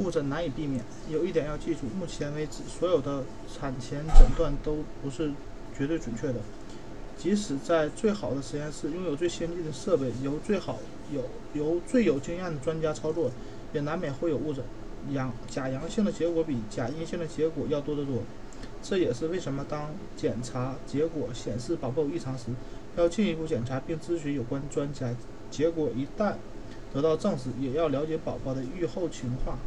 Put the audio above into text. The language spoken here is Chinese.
误诊难以避免有一点要记住目前为止所有的产前诊断都不是绝对准确的即使在最好的实验室拥有最先进的设备由最好有由最有经验的专家操作也难免会有误诊阳假阳性的结果比假阴性的结果要多得多。这也是为什么当检查结果显示宝宝有异常时要进一步检查并咨询有关专家结果一旦得到证实也要了解宝宝的预后情况